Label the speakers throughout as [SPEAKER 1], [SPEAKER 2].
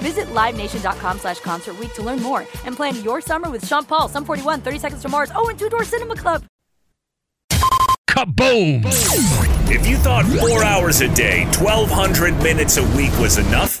[SPEAKER 1] Visit LiveNation.com slash Concert to learn more and plan your summer with Sean Paul, Sum 41, 30 Seconds to Mars, oh, and Two Door Cinema Club.
[SPEAKER 2] Kaboom! If you thought four hours a day, 1,200 minutes a week was enough,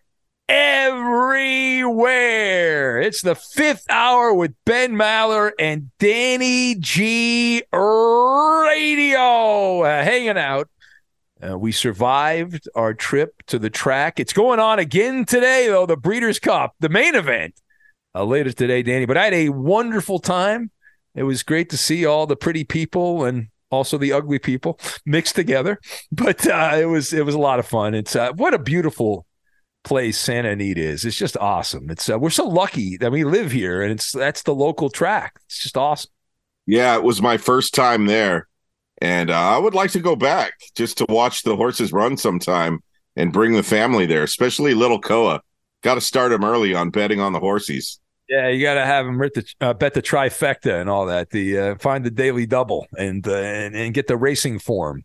[SPEAKER 3] everywhere. It's the fifth hour with Ben Maller and Danny G Radio uh, hanging out. Uh, we survived our trip to the track. It's going on again today, though, the Breeders' Cup, the main event uh, later today, Danny. But I had a wonderful time. It was great to see all the pretty people and also the ugly people mixed together. But uh, it was it was a lot of fun. It's uh, what a beautiful place Santa Anita is. It's just awesome. It's uh, we're so lucky that we live here, and it's that's the local track. It's just awesome.
[SPEAKER 4] Yeah, it was my first time there, and uh, I would like to go back just to watch the horses run sometime and bring the family there, especially little Koa. Got to start him early on betting on the horses.
[SPEAKER 3] Yeah, you got to have him the, uh, bet the trifecta and all that. The uh, find the daily double and uh, and and get the racing form.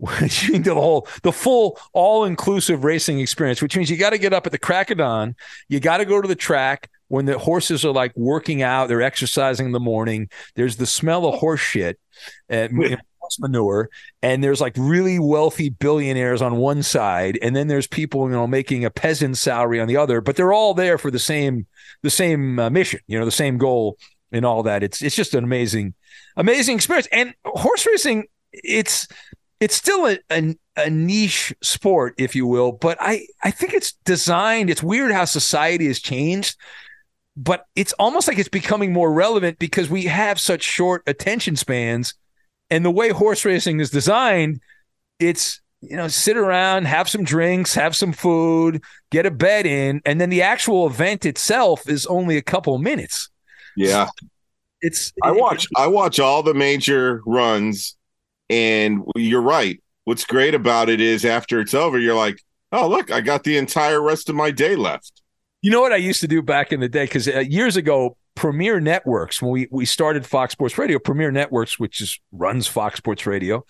[SPEAKER 3] Which means the whole the full all inclusive racing experience, which means you got to get up at the crack of dawn. You got to go to the track when the horses are like working out, they're exercising in the morning. There's the smell of horse shit. And, manure and there's like really wealthy billionaires on one side and then there's people you know making a peasant salary on the other but they're all there for the same the same uh, mission you know the same goal and all that it's it's just an amazing amazing experience and horse racing it's it's still a, a, a niche sport if you will but i i think it's designed it's weird how society has changed but it's almost like it's becoming more relevant because we have such short attention spans and the way horse racing is designed, it's you know sit around, have some drinks, have some food, get a bet in, and then the actual event itself is only a couple minutes.
[SPEAKER 4] Yeah,
[SPEAKER 3] it's.
[SPEAKER 4] I watch. I watch all the major runs, and you're right. What's great about it is after it's over, you're like, oh look, I got the entire rest of my day left.
[SPEAKER 3] You know what I used to do back in the day? Because uh, years ago, Premier Networks, when we, we started Fox Sports Radio, Premier Networks, which is runs Fox Sports Radio,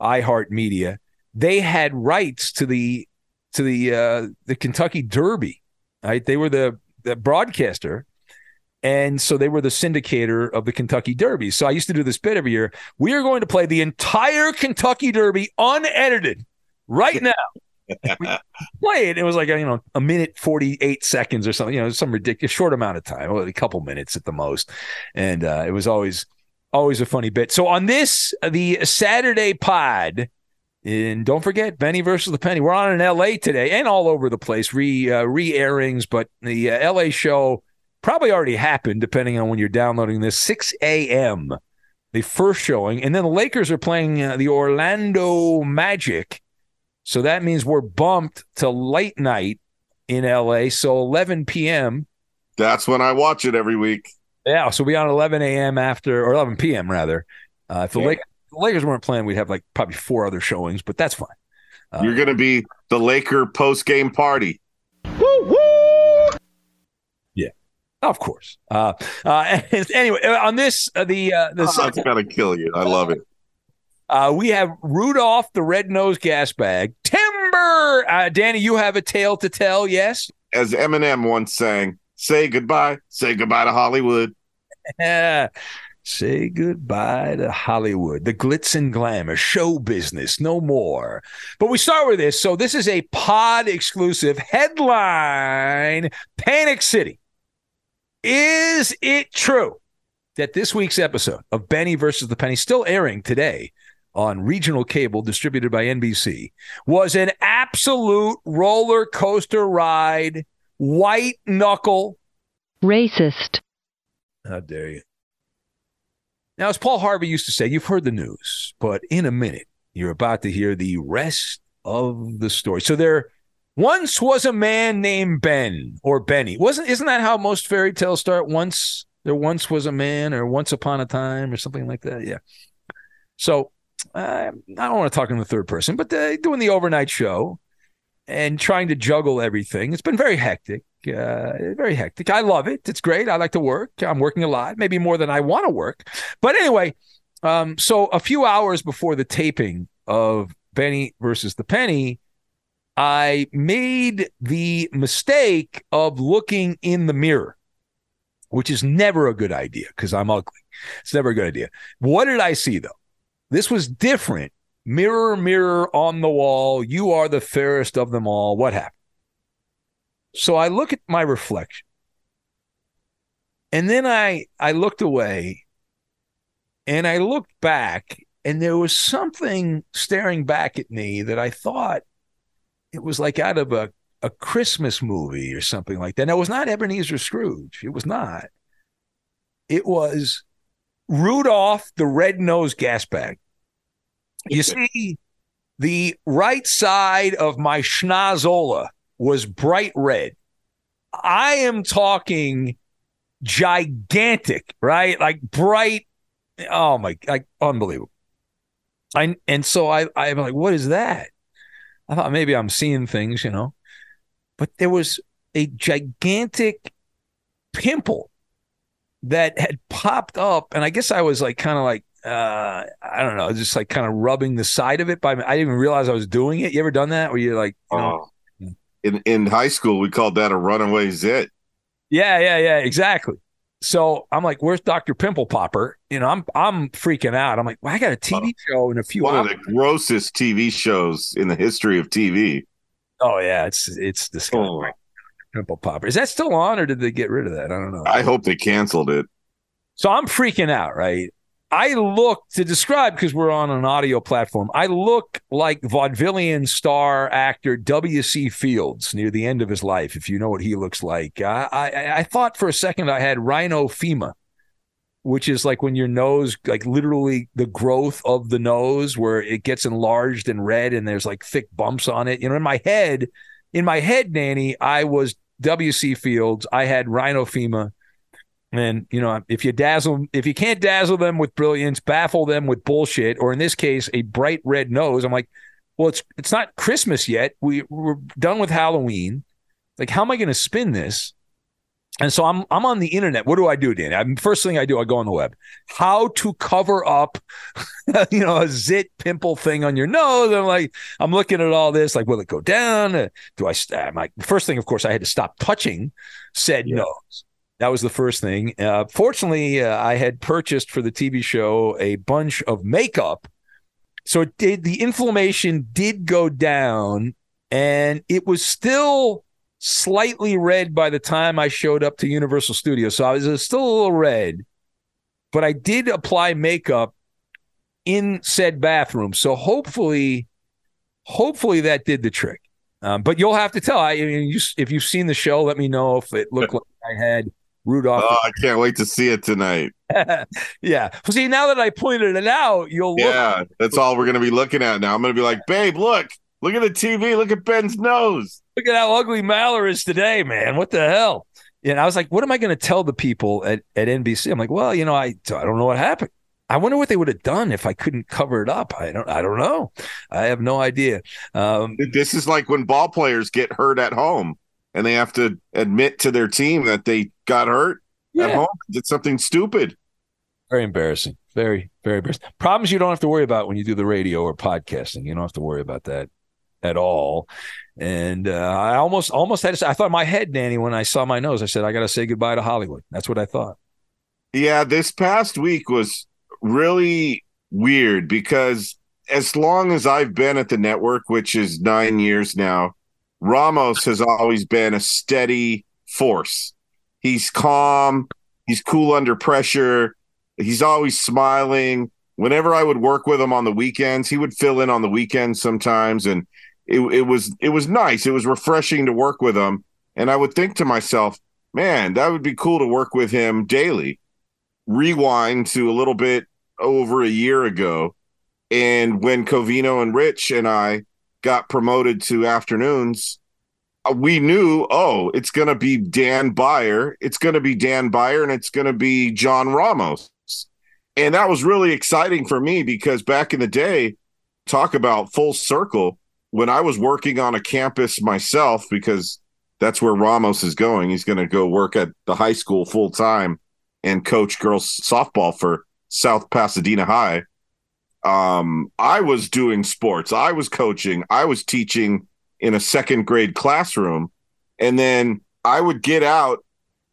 [SPEAKER 3] iHeartMedia, they had rights to the to the uh, the Kentucky Derby. Right, they were the the broadcaster, and so they were the syndicator of the Kentucky Derby. So I used to do this bit every year. We are going to play the entire Kentucky Derby unedited right now play it. It was like you know a minute forty eight seconds or something. You know, some ridiculous short amount of time, a couple minutes at the most, and uh, it was always always a funny bit. So on this the Saturday pod. And don't forget Benny versus the Penny. We're on in LA today and all over the place, re uh, re airings. But the uh, LA show probably already happened, depending on when you're downloading this. 6 a.m. the first showing, and then the Lakers are playing uh, the Orlando Magic so that means we're bumped to late night in LA. So 11 p.m.
[SPEAKER 4] That's when I watch it every week.
[SPEAKER 3] Yeah. So we on 11 a.m. after, or 11 p.m. rather, Uh, if the,
[SPEAKER 4] Yeah.
[SPEAKER 3] Lakers, the Lakers weren't playing, we'd have like probably four other showings, but that's fine. Uh,
[SPEAKER 4] You're going to be the Laker post game party.
[SPEAKER 3] Of course. Uh, uh, anyway, on this, uh, the uh, the
[SPEAKER 4] Oh, that's to kill you. I love it.
[SPEAKER 3] uh, we have Rudolph the red nosed gas bag. Timber, uh, Danny, you have a tale to tell. Yes.
[SPEAKER 4] As Eminem once sang, say goodbye, say goodbye to Hollywood.
[SPEAKER 3] Say goodbye to Hollywood, the glitz and glamour, show business, no more. But we start with this. So, this is a pod exclusive headline Panic City. Is it true that this week's episode of Benny versus the Penny, still airing today on regional cable distributed by NBC, was an absolute roller coaster ride, white knuckle?
[SPEAKER 5] Racist.
[SPEAKER 3] How dare you? Now, as Paul Harvey used to say, you've heard the news, but in a minute, you're about to hear the rest of the story. So there once was a man named Ben or Benny. Wasn't isn't that how most fairy tales start? Once there once was a man or once upon a time or something like that. Yeah. So uh, I don't want to talk in the third person, but uh, doing the overnight show and trying to juggle everything. It's been very hectic. Uh, very hectic. I love it. It's great. I like to work. I'm working a lot, maybe more than I want to work. But anyway, um, so a few hours before the taping of Benny versus the Penny, I made the mistake of looking in the mirror, which is never a good idea because I'm ugly. It's never a good idea. What did I see though? This was different. Mirror, mirror on the wall, you are the fairest of them all. What happened? So I look at my reflection. And then I I looked away and I looked back and there was something staring back at me that I thought it was like out of a, a Christmas movie or something like that. Now, it was not Ebenezer Scrooge. It was not. It was Rudolph the red-nosed gas bag. You see, the right side of my schnozola was bright red. I am talking gigantic, right? Like bright. Oh my, like unbelievable. I and so I I'm like, what is that? I thought maybe I'm seeing things, you know. But there was a gigantic pimple that had popped up, and I guess I was like kind of like uh I don't know, just like kind of rubbing the side of it by I didn't even realize I was doing it. You ever done that where you're like, you know,
[SPEAKER 4] Oh. In in high school, we called that a runaway zit.
[SPEAKER 3] Yeah, yeah, yeah, exactly. So I'm like, "Where's Doctor Pimple Popper?" You know, I'm I'm freaking out. I'm like, well, "I got a TV show in a few
[SPEAKER 4] One of the grossest TV shows in the history of TV.
[SPEAKER 3] Oh yeah, it's it's disgusting.
[SPEAKER 4] Oh.
[SPEAKER 3] Pimple Popper is that still on, or did they get rid of that? I don't know.
[SPEAKER 4] I hope they canceled it.
[SPEAKER 3] So I'm freaking out, right? I look to describe because we're on an audio platform. I look like vaudevillian star actor W.C. Fields near the end of his life, if you know what he looks like. I, I, I thought for a second I had rhinophyma, which is like when your nose, like literally the growth of the nose, where it gets enlarged and red, and there's like thick bumps on it. You know, in my head, in my head, Nanny, I was W.C. Fields. I had rhinophyma. And you know, if you dazzle, if you can't dazzle them with brilliance, baffle them with bullshit, or in this case, a bright red nose. I'm like, well, it's it's not Christmas yet. We we're done with Halloween. Like, how am I going to spin this? And so I'm I'm on the internet. What do I do, Dan? I'm, first thing I do, I go on the web. How to cover up, you know, a zit pimple thing on your nose. I'm like, I'm looking at all this. Like, will it go down? Uh, Do I? I'm like, first thing, of course, I had to stop touching said nose. That was the first thing. Uh, fortunately, uh, I had purchased for the TV show a bunch of makeup, so it did. The inflammation did go down, and it was still slightly red by the time I showed up to Universal Studios. So I was uh, still a little red, but I did apply makeup in said bathroom. So hopefully, hopefully that did the trick. Um, but you'll have to tell. I, I mean, you, if you've seen the show, let me know if it looked like I had Rudolph.
[SPEAKER 4] Oh, I can't wait to see it tonight.
[SPEAKER 3] yeah. Well, see, now that I pointed it out, you'll look.
[SPEAKER 4] Yeah, that's all we're gonna be looking at now. I'm gonna be like, babe, look, look at the TV, look at Ben's nose.
[SPEAKER 3] Look at how ugly Maller is today, man. What the hell? And I was like, what am I going to tell the people at, at NBC? I'm like, well, you know, I I don't know what happened. I wonder what they would have done if I couldn't cover it up. I don't. I don't know. I have no idea. Um,
[SPEAKER 4] this is like when ball players get hurt at home and they have to admit to their team that they got hurt
[SPEAKER 3] Yeah.
[SPEAKER 4] at home, did something stupid.
[SPEAKER 3] very embarrassing. Very, very embarrassing. Problems you don't have to worry about when you do the radio or podcasting. You don't have to worry about that at all. And uh, I almost, almost had to say, I thought in my head, Danny, when I saw my nose, I said, I got to say goodbye to Hollywood. That's what I thought.
[SPEAKER 4] Yeah, this past week was really weird because as long as I've been at the network, which is nine years now, Ramos has always been a steady force. He's calm, he's cool under pressure, he's always smiling. Whenever I would work with him on the weekends, he would fill in on the weekends sometimes, and it, it was it was nice. It was refreshing to work with him, and I would think to myself, man, that would be cool to work with him daily rewind to a little bit over a year ago. And when Covino and Rich and I got promoted to afternoons, uh, we knew, oh, it's going to be Dan Beyer. It's going to be Dan Beyer and it's going to be John Ramos. And that was really exciting for me because back in the day, talk about full circle, when I was working on a campus myself, because that's where Ramos is going, he's going to go work at the high school full time and coach girls softball for South Pasadena High. Um, I was doing sports, I was coaching, I was teaching in a second grade classroom, and then I would get out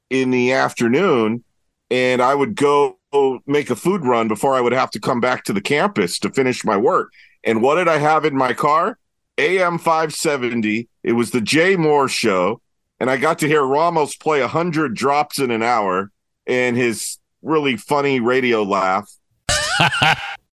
[SPEAKER 4] in the afternoon and I would go make a food run before I would have to come back to the campus to finish my work. And what did I have in my car? AM 570. It was the Jay Mohr show. And I got to hear Ramos play 100 drops in an hour and his really funny radio laugh.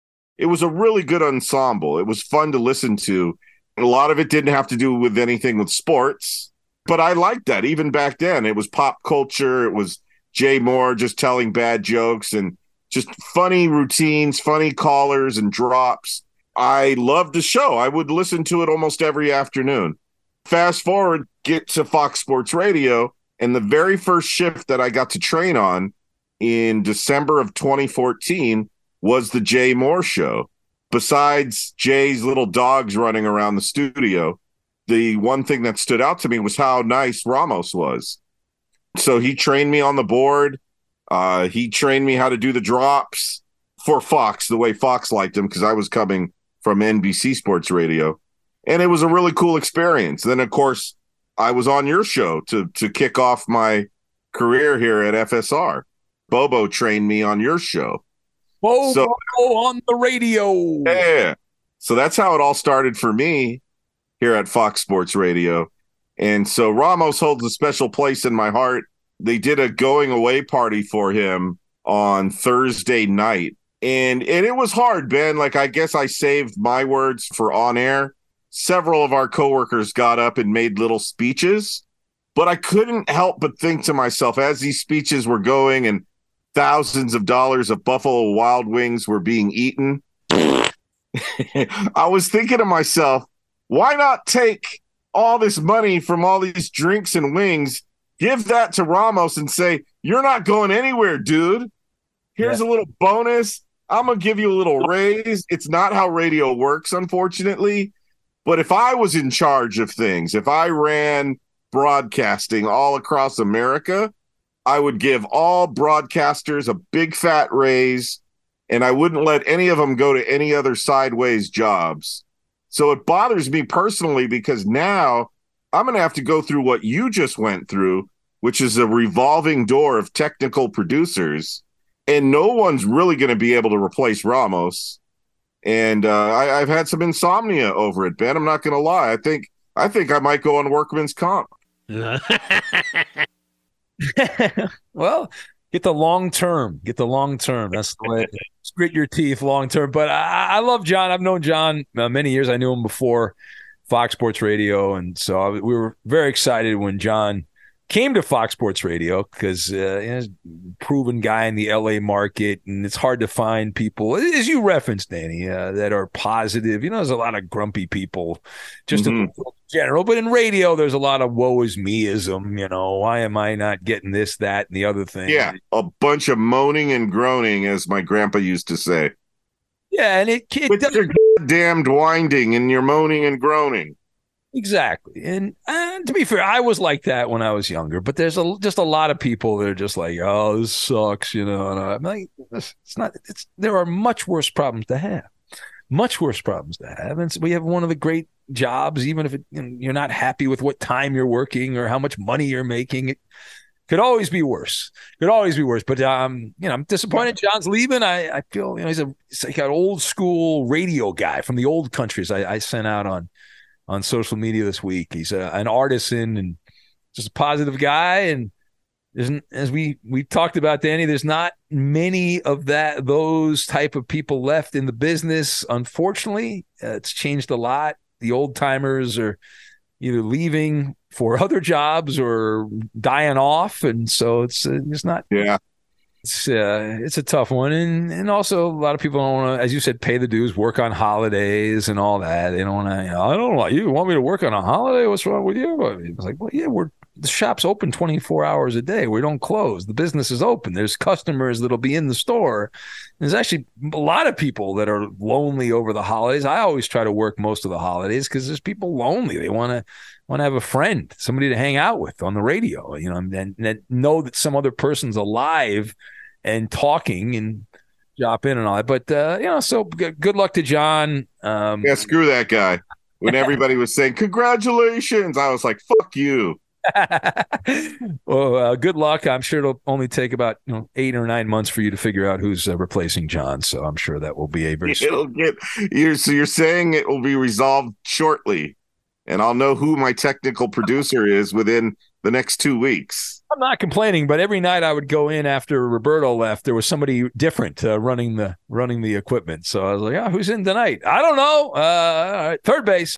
[SPEAKER 4] it was a really good ensemble. It was fun to listen to. A lot of it didn't have to do with anything with sports, but I liked that even back then. It was pop culture. It was Jay Mohr just telling bad jokes and just funny routines, funny callers and drops. I loved the show. I would listen to it almost every afternoon. Fast forward, get to Fox Sports Radio, and the very first shift that I got to train on in December of 2014 was the Jay Mohr show. Besides Jay's little dogs running around the studio, the one thing that stood out to me was how nice Ramos was. So he trained me on the board. Uh, he trained me how to do the drops for Fox the way Fox liked him because I was coming from NBC Sports Radio, and it was a really cool experience. Then, of course, I was on your show to to kick off my career here at FSR. Bobo trained me on your show. So-
[SPEAKER 3] on the radio.
[SPEAKER 4] Yeah. So that's how it all started for me here at Fox Sports Radio. And so Ramos holds a special place in my heart. They did a going away party for him on Thursday night. And and it was hard, Ben. Like I guess I saved my words for on air. Several of our coworkers got up and made little speeches, but I couldn't help but think to myself as these speeches were going and thousands of dollars of Buffalo Wild Wings were being eaten. I was thinking to myself, why not take all this money from all these drinks and wings, give that to Ramos and say, You're not going anywhere, dude. Here's a little bonus. I'm going to give you a little raise. It's not how radio works, unfortunately. But if I was in charge of things, if I ran broadcasting all across America, I would give all broadcasters a big fat raise and I wouldn't let any of them go to any other sideways jobs. So it bothers me personally because now I'm going to have to go through what you just went through, which is a revolving door of technical producers, and no one's really going to be able to replace Ramos. And uh, I, I've had some insomnia over it, Ben. I'm not going to lie. I think I think I might go on workman's comp.
[SPEAKER 3] well, get the long term. Get the long term. That's the way. Grit your teeth long term. But I, I love John. I've known John uh, many years. I knew him before Fox Sports Radio, and so I, we were very excited when John came to Fox Sports Radio because uh, you know, proven guy in the LA market, and it's hard to find people, as you referenced, Danny, uh, that are positive. You know, there's a lot of grumpy people, just mm-hmm. in general, but in radio, there's a lot of woe is meism. You know, why am I not getting this, that, and the other thing?
[SPEAKER 4] Yeah, a bunch of moaning and groaning, as my grandpa used to say.
[SPEAKER 3] Yeah, and it, it
[SPEAKER 4] With your damned winding and your moaning and groaning.
[SPEAKER 3] Exactly, and, to be fair, I was like that when I was younger. But there's a, just a lot of people that are just like, "Oh, this sucks," you know. And I'm like, "It's not. It's there are much worse problems to have, much worse problems to have." And so we have one of the great jobs, even if it, you know, you're not happy with what time you're working or how much money you're making. It could always be worse. Could always be worse. But um, you know, I'm disappointed John's leaving. I I feel you know he's a he's like an old school radio guy from the old countries. I, I sent out on on social media this week. He's a, an artisan and just a positive guy. And as we we talked about, Danny, there's not many of that those type of people left in the business. Unfortunately, uh, it's changed a lot. The old timers are either leaving for other jobs or dying off, and so it's uh, it's not
[SPEAKER 4] yeah
[SPEAKER 3] it's uh, it's a tough one, and and also a lot of people don't want to, as you said, pay the dues, work on holidays and all that. They don't want to. You know, I don't know. You want me to work on a holiday? What's wrong with you? It's like, well, yeah, we're the shop's open twenty four hours a day. We don't close. The business is open. There's customers that'll be in the store. There's actually a lot of people that are lonely over the holidays. I always try to work most of the holidays because there's people lonely. They want to want to have a friend, somebody to hang out with on the radio, you know, and, and know that some other person's alive and talking and drop in and all that. But uh, you know, so g- good luck to John. Um,
[SPEAKER 4] yeah, screw that guy. When everybody was saying congratulations, I was like, "Fuck you."
[SPEAKER 3] well, uh, good luck. I'm sure it'll only take about you know eight or nine months for you to figure out who's uh, replacing John. So I'm sure that will be a very.
[SPEAKER 4] It'll get. You're so you're saying it will be resolved shortly and I'll know who my technical producer is within the next two weeks.
[SPEAKER 3] I'm not complaining, but every night I would go in after Roberto left. There was somebody different uh, running the running the equipment. So I was like, "Oh, who's in tonight?" I don't know. Uh, third base.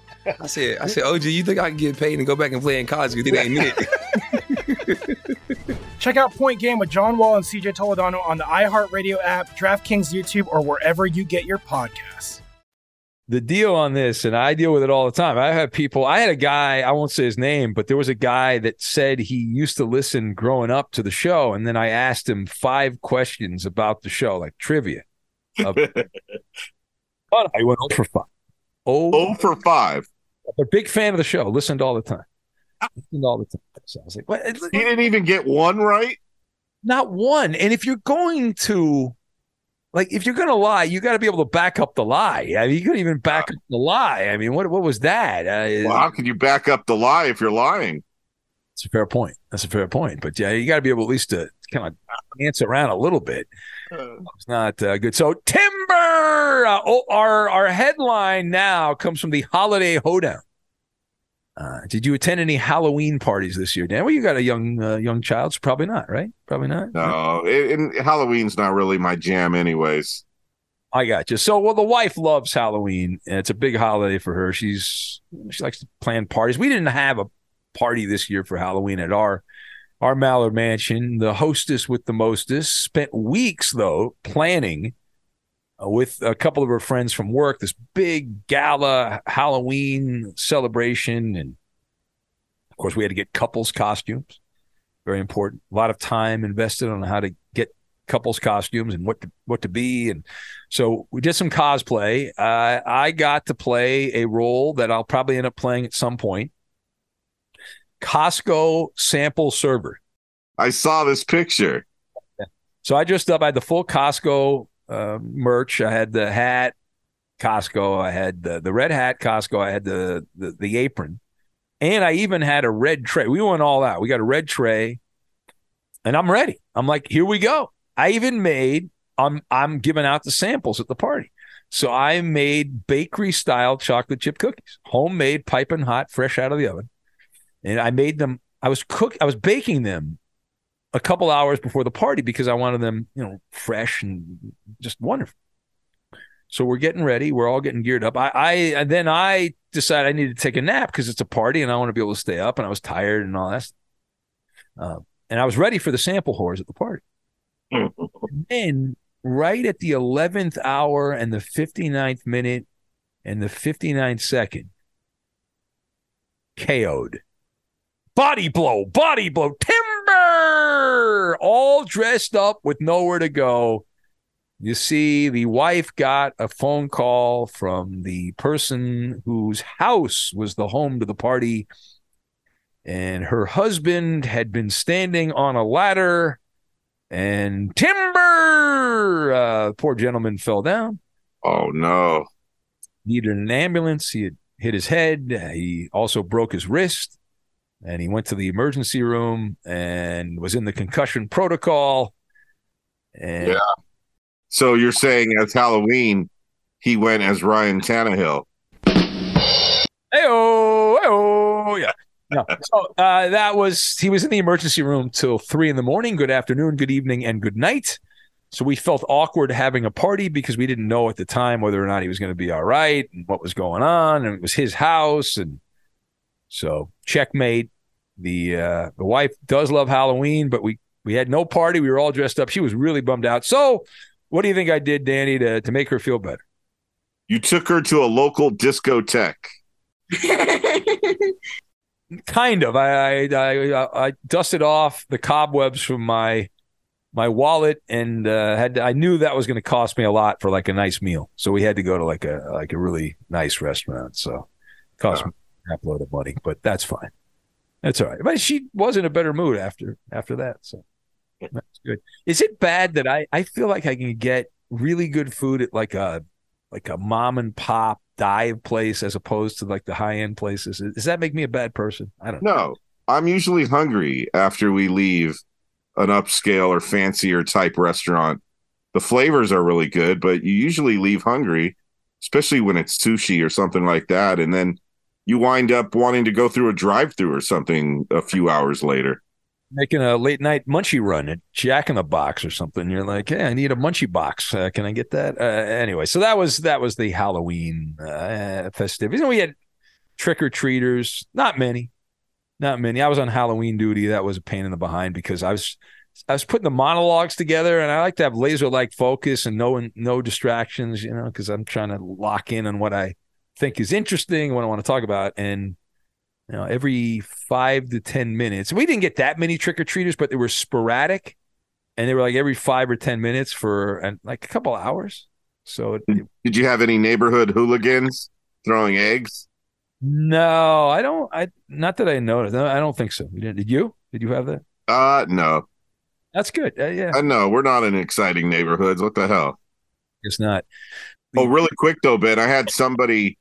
[SPEAKER 6] I said, I said, OG, you think I can get paid and go back and play in college because it ain't
[SPEAKER 7] it. Check out Point Game with John Wall and CJ Toledano on the iHeartRadio app, DraftKings YouTube, or wherever you get your podcasts.
[SPEAKER 3] The deal on this, and I deal with it all the time. I have people, I had a guy, I won't say his name, but there was a guy that said he used to listen growing up to the show. And then I asked him five questions about the show, like trivia. Of, I went 0 for 5.
[SPEAKER 4] Oh, 0 for 5.
[SPEAKER 3] A big fan of the show. Listened all the time Listened all the time. So I was like, what?
[SPEAKER 4] He didn't even get one right.
[SPEAKER 3] Not one. And if you're going to like if you're gonna lie, you got to be able to back up the lie. I mean, you couldn't even back up the lie. I mean, what what was that? Uh,
[SPEAKER 4] Well, how can you back up the lie if you're lying?
[SPEAKER 3] That's a fair point. That's a fair point. But yeah, you got to be able at least to kind of dance around a little bit. It's not uh, good. So Timber, uh, oh, our our headline now comes from the Holiday Hoedown. Uh, did you attend any Halloween parties this year, Dan? Well, you got a young uh, young child, so probably not, right? Probably not.
[SPEAKER 4] No, it, and Halloween's not really my jam, anyways.
[SPEAKER 3] I got you. So, well, the wife loves Halloween. and It's a big holiday for her. She's she likes to plan parties. We didn't have a party this year for Halloween at our our Mallard Mansion. The hostess with the mostest spent weeks though planning uh, with a couple of her friends from work this big gala Halloween celebration, and of course we had to get couples costumes. Very important. A lot of time invested on how to get couples costumes and what to, what to be. And so we did some cosplay. Uh, i got to play a role that i'll probably end up playing at some point. Costco sample server.
[SPEAKER 4] I saw this picture.
[SPEAKER 3] so i dressed up. I had the full costco uh, merch. I had the hat costco. I had the, the red hat costco. I had the, the the apron. And i even had a red tray. We went all out. We got a red tray and i'm ready. I'm like here we go. I even made I'm I'm giving out the samples at the party. So I made bakery style chocolate chip cookies, homemade, piping hot, fresh out of the oven. And I made them I was cook I was baking them a couple hours before the party because I wanted them, you know, fresh and just wonderful. So we're getting ready. We're all getting geared up. I, I and then I decided I needed to take a nap because it's a party and I want to be able to stay up. And I was tired and all that. Uh, and I was ready for the sample whores at the party. And then right at the 11th hour and the 59th minute and the 59th second, KO'd. Body blow, body blow, all dressed up with nowhere to go. You see, the wife got a phone call from the person whose house was the home to the party. And her husband had been standing on a ladder and timber. Uh, poor gentleman fell down.
[SPEAKER 4] Oh no!
[SPEAKER 3] Needed an ambulance. He had hit his head. He also broke his wrist, and he went to the emergency room and was in the concussion protocol. And
[SPEAKER 4] Yeah. So you're saying as Halloween, he went as Ryan Tannehill.
[SPEAKER 3] Hey-oh, hey-oh, yeah. No. So uh, that was he was in the emergency room till three in the morning. Good afternoon, good evening, and good night. So we felt awkward having a party because we didn't know at the time whether or not he was going to be all right and what was going on. And it was his house, and so checkmate. The uh, the wife does love Halloween, but we we had no party. We were all dressed up. She was really bummed out. So what do you think I did, Danny, to to make her feel better?
[SPEAKER 4] You took her to a local discotheque.
[SPEAKER 3] kind of. I, I I I dusted off the cobwebs from my my wallet and uh, had to, I knew that was going to cost me a lot for like a nice meal, so we had to go to like a like a really nice restaurant. So cost me a load of money, but that's fine. That's all right. But she was in a better mood after after that, so that's good. Is it bad that I I feel like I can get really good food at like a like a mom and pop dive place as opposed to like the high end places? Does that make me a bad person? I don't know.
[SPEAKER 4] No, I'm usually hungry after we leave an upscale or fancier type restaurant. The flavors are really good, but you usually leave hungry, especially when it's sushi or something like that. And then you wind up wanting to go through a drive through or something a few hours later.
[SPEAKER 3] making a late night munchie run at Jack in the Box or something. You're like, hey, I need a munchie box. Uh, can I get that? Uh, anyway, so that was that was the Halloween uh, festivities. And we had trick or treaters. Not many, not many. I was on Halloween duty. That was a pain in the behind because I was I was putting the monologues together, and I like to have laser like focus and no no distractions. You know, because I'm trying to lock in on what I think is interesting, what I want to talk about, and you know, every five to 10 minutes. We didn't get that many trick or treaters, but they were sporadic and they were like every five or 10 minutes for and like a couple hours. So, it,
[SPEAKER 4] Did you have any neighborhood hooligans throwing eggs?
[SPEAKER 3] no, I don't, I, not that I noticed. No, I don't think so. Did, did you? Did you have that?
[SPEAKER 4] Uh, no.
[SPEAKER 3] That's good. Uh, yeah.
[SPEAKER 4] I know we're not in exciting neighborhoods. What the hell?
[SPEAKER 3] It's not.
[SPEAKER 4] Oh, really quick though, Ben. I had somebody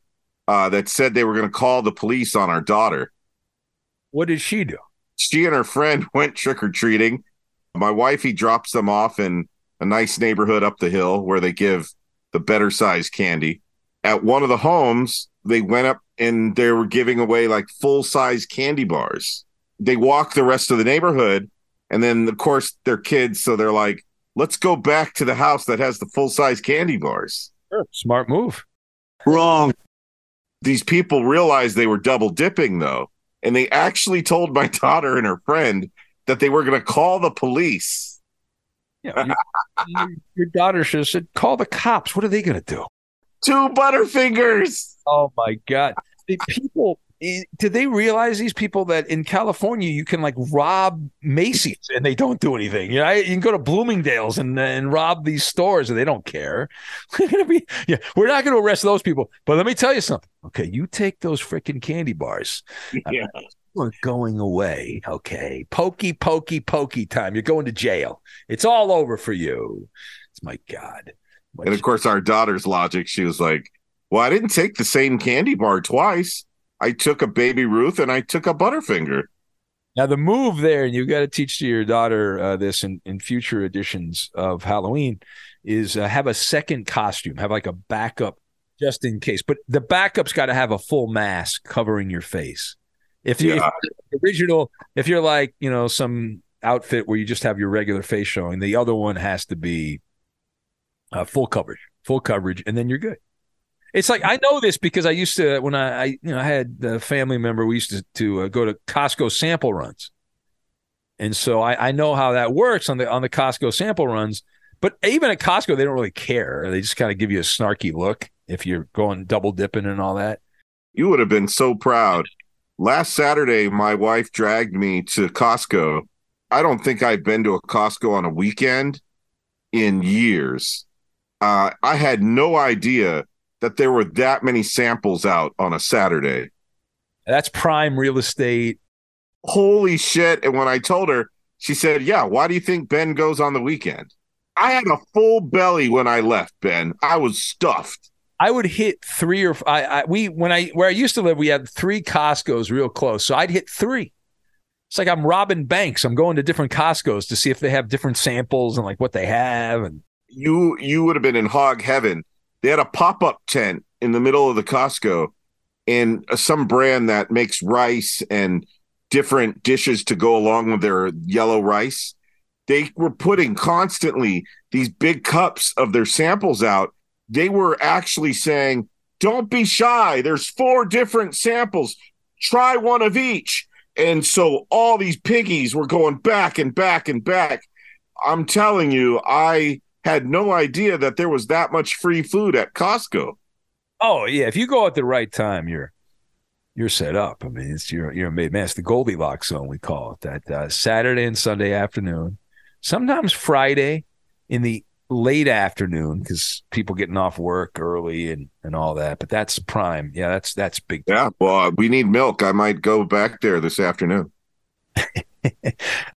[SPEAKER 4] uh, that said they were going to call the police on our daughter.
[SPEAKER 3] What did she do?
[SPEAKER 4] She and her friend went trick or treating. My wifey drops them off in a nice neighborhood up the hill where they give the better size candy. At one of the homes, they went up and they were giving away like full size candy bars. They walked the rest of the neighborhood, and then of course they're kids, so they're like, "Let's go back to the house that has the full size candy bars."
[SPEAKER 3] Sure. Smart move.
[SPEAKER 4] Wrong. These people realized they were double dipping though, and they actually told my daughter and her friend that they were going to call the police.
[SPEAKER 3] Yeah, your, your daughter should have said, "Call the cops." What are they going to do?
[SPEAKER 4] Two Butterfingers.
[SPEAKER 3] Oh my god! The people Eh, did they realize these people that in California you can like rob Macy's and they don't do anything? You know, you can go to Bloomingdale's and and rob these stores and they don't care. We're gonna be yeah, we're not gonna arrest those people. But let me tell you something. Okay, you take those freaking candy bars.
[SPEAKER 4] Yeah.
[SPEAKER 3] Uh, we're going away. Okay, pokey, pokey, pokey time. You're going to jail. It's all over for you. It's my God.
[SPEAKER 4] And of course, our daughter's logic, she was like, Well, I didn't take the same candy bar twice. I took a baby Ruth and I took a Butterfinger.
[SPEAKER 3] Now the move there, and you've got to teach to your daughter uh, this in, in future editions of Halloween, is uh, have a second costume, have like a backup just in case. But the backup's got to have a full mask covering your face. If you
[SPEAKER 4] Yeah.
[SPEAKER 3] if original, if you're like you know some outfit where you just have your regular face showing, the other one has to be uh, full coverage, full coverage, and then you're good. It's like I know this because I used to when I, I you know I had a family member we used to to uh, go to Costco sample runs, and so I, I know how that works on the on the Costco sample runs. But even at Costco, they don't really care. They just kind of give you a snarky look if you're going double dipping and all that.
[SPEAKER 4] You would have been so proud. Last Saturday, my wife dragged me to Costco. I don't think I've been to a Costco on a weekend in years. Uh, I had no idea that there were that many samples out on a Saturday.
[SPEAKER 3] That's prime real estate.
[SPEAKER 4] Holy shit. And when I told her, she said, Yeah, why do you think Ben goes on the weekend? I had a full belly when I left, Ben. I was stuffed.
[SPEAKER 3] I would hit three or I, I we when I where I used to live, we had three Costco's real close, so I'd hit three. It's like I'm robbing banks. I'm going to different Costco's to see if they have different samples and like what they have. And
[SPEAKER 4] You you would have been in hog heaven. They had a pop-up tent in the middle of the Costco and uh, some brand that makes rice and different dishes to go along with their yellow rice. They were putting constantly these big cups of their samples out. They were actually saying, "Don't be shy. There's four different samples. Try one of each." And so all these piggies were going back and back and back. I'm telling you, I had no idea that there was that much free food at Costco.
[SPEAKER 3] oh yeah, if you go at the right time, you're you're set up. I mean, it's you're you're made man. It's the Goldilocks zone we call it. That uh, Saturday and Sunday afternoon, sometimes Friday in the late afternoon because people getting off work early and and all that. But that's prime. Yeah, that's that's big.
[SPEAKER 4] Yeah, well, we need milk. I might go back there this afternoon.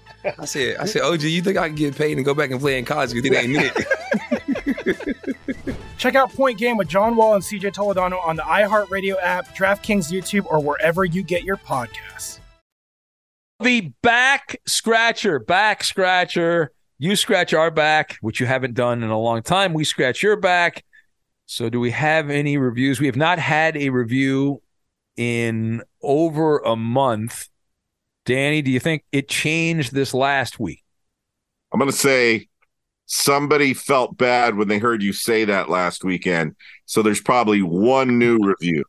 [SPEAKER 6] I said, I said, OG, you think I can get paid and go back and play in college because it ain't it?
[SPEAKER 7] Check out Point Game with John Wall and CJ Toledano on the iHeartRadio app, DraftKings YouTube, or wherever you get your podcasts.
[SPEAKER 3] The back scratcher, back scratcher. You scratch our back, which you haven't done in a long time. We scratch your back. So, do we have any reviews? We have not had a review in over a month. Danny, do you think it changed this last week?
[SPEAKER 4] I'm going to say somebody felt bad when they heard you say that last weekend. So there's probably one new review.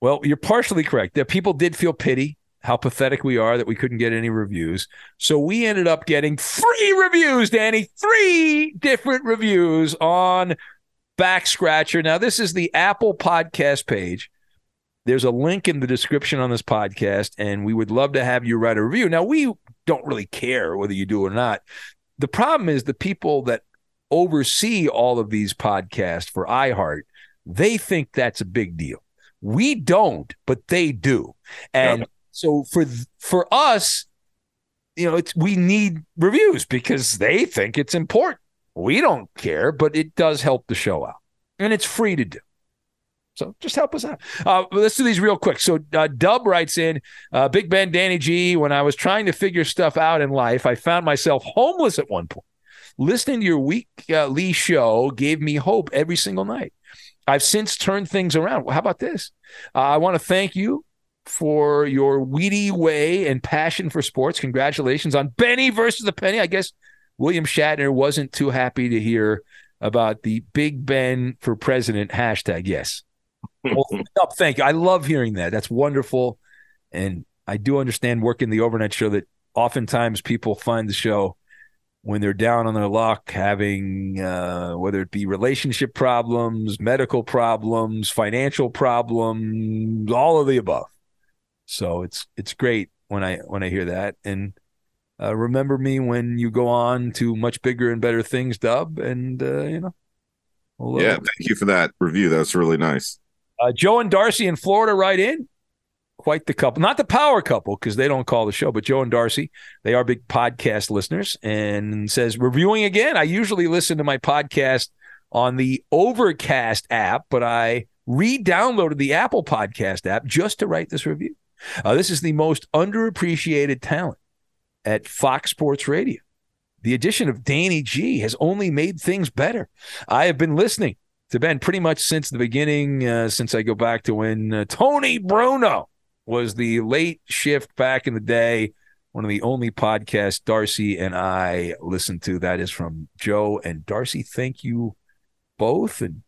[SPEAKER 3] Well, you're partially correct. That people did feel pity, how pathetic we are that we couldn't get any reviews. So we ended up getting three reviews, Danny, three different reviews on Back Scratcher. Now, this is the Apple podcast page. There's a link in the description on this podcast, and we would love to have you write a review. Now, we don't really care whether you do or not. The problem is the people that oversee all of these podcasts for iHeart, they think that's a big deal. We don't, but they do. And so for for us, you know, it's we need reviews because they think it's important. We don't care, but it does help the show out. And it's free to do. So just help us out. Uh, let's do these real quick. So uh, Dub writes in, uh, Big Ben, Danny G. When I was trying to figure stuff out in life, I found myself homeless at one point. Listening to your weekly show gave me hope every single night. I've since turned things around. How about this? Uh, I want to thank you for your weedy way and passion for sports. Congratulations on Benny versus the Penny. I guess William Shatner wasn't too happy to hear about the Big Ben for president hashtag. Yes. Well, no, thank you. I love hearing that. That's wonderful. And I do understand working the overnight show that oftentimes people find the show when they're down on their luck, having uh, whether it be relationship problems, medical problems, financial problems, all of the above. So it's it's great when I when I hear that. And uh, remember me when you go on to much bigger and better things, Dub. And uh, you know, we'll, uh,
[SPEAKER 4] Yeah, thank you for that review. That's really nice.
[SPEAKER 3] Uh, Joe and Darcy in Florida right in. Quite the couple, not the power couple because they don't call the show, but Joe and Darcy, they are big podcast listeners and says, reviewing again. I usually listen to my podcast on the Overcast app, but I re downloaded the Apple Podcast app just to write this review. Uh, this is the most underappreciated talent at Fox Sports Radio. The addition of Danny G has only made things better. I have been listening to Ben pretty much since the beginning, uh, since I go back to when uh, Tony Bruno was the late shift back in the day. One of the only podcasts Darcy and I listened to. That is from Joe and Darcy. Thank you both. And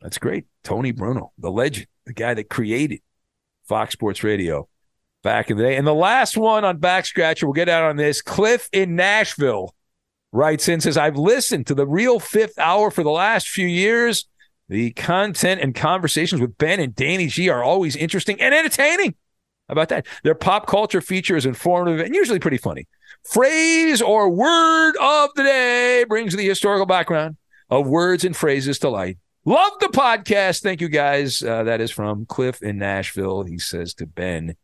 [SPEAKER 3] that's great. Tony Bruno, the legend, the guy that created Fox Sports Radio back in the day. And the last one on Back Scratcher, we'll get out on this. Cliff in Nashville writes in, says, I've listened to the real fifth hour for the last few years. The content and conversations with Ben and Danny G are always interesting and entertaining. How about that? Their pop culture feature is informative and usually pretty funny. Phrase or word of the day brings the historical background of words and phrases to light. Love the podcast. Thank you guys. Uh, that is from Cliff in Nashville. He says to Ben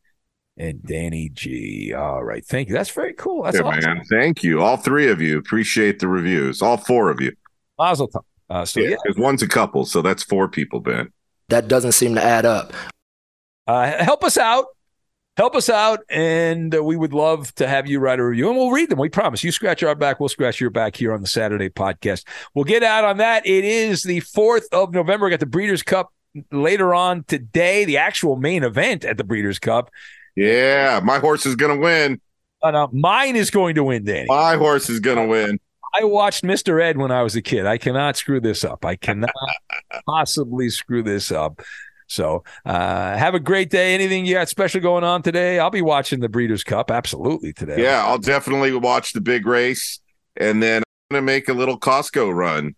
[SPEAKER 3] and Danny G. All right. Thank you. That's very cool. That's
[SPEAKER 4] yeah,
[SPEAKER 3] awesome.
[SPEAKER 4] man. Thank you. All three of you. Appreciate the reviews. All four of you.
[SPEAKER 3] Mazel tov. Uh, so,
[SPEAKER 4] yeah,
[SPEAKER 3] yeah.
[SPEAKER 4] 'cause one's a couple, so that's four people, Ben.
[SPEAKER 8] That doesn't seem to add up.
[SPEAKER 3] Uh, help us out. Help us out, and uh, we would love to have you write a review, and we'll read them. We promise. You scratch our back, we'll scratch your back here on the Saturday podcast. We'll get out on that. It is the 4th of November. We got the Breeders' Cup later on today, the actual main event at the Breeders' Cup.
[SPEAKER 4] Yeah, my horse is going to win.
[SPEAKER 3] Uh, no, mine is going to win, Danny.
[SPEAKER 4] My horse is going to win.
[SPEAKER 3] I watched Mr. Ed when I was a kid. I cannot screw this up. I cannot possibly screw this up. So uh, have a great day. Anything you got special going on today? I'll be watching the Breeders' Cup absolutely today.
[SPEAKER 4] Yeah, I'll definitely watch the big race, and then I'm gonna make a little Costco run.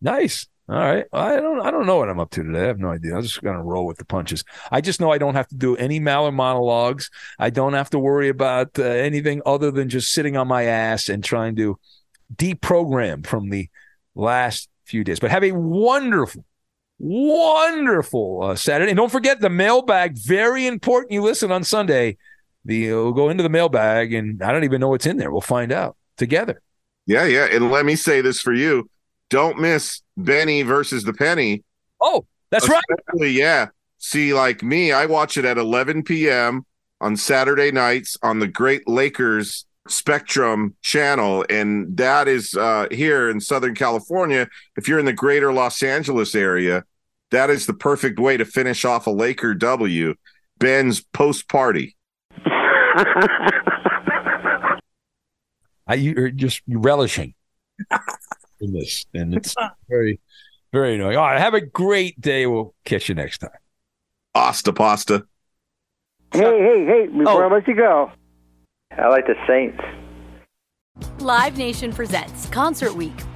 [SPEAKER 3] Nice. All right. I don't I don't know what I'm up to today. I have no idea. I'm just gonna roll with the punches. I just know I don't have to do any Maller monologues. I don't have to worry about uh, anything other than just sitting on my ass and trying to deprogram from the last few days. But have a wonderful, wonderful uh, Saturday. And don't forget the mailbag. Very important. You listen on Sunday. The we'll go into the mailbag, and I don't even know what's in there. We'll find out together.
[SPEAKER 4] Yeah, yeah. And let me say this for you: don't miss Benny versus the Penny.
[SPEAKER 3] Oh, that's right.
[SPEAKER 4] Yeah. See, like me, I watch it at 11 p.m. on Saturday nights on the Great Lakers Spectrum channel, and that is uh, here in Southern California. If you're in the greater Los Angeles area, that is the perfect way to finish off a Laker W. Ben's post party.
[SPEAKER 3] I you're just relishing in this, and it's very, very annoying. All right, have a great day. We'll catch you next time.
[SPEAKER 4] Pasta, pasta.
[SPEAKER 9] Hey, hey, hey! Before oh. I let you go, I like the Saints.
[SPEAKER 1] Live Nation presents Concert Week.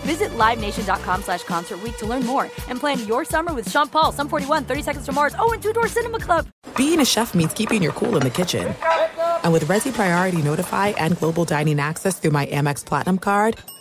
[SPEAKER 1] Visit LiveNation.com slash Concert to learn more and plan your summer with Sean Paul, Sum 41, 30 Seconds to Mars, oh, and Two Door Cinema Club.
[SPEAKER 10] Being a chef means keeping your cool in the kitchen. And with Resy Priority Notify and Global Dining Access through my Amex Platinum card,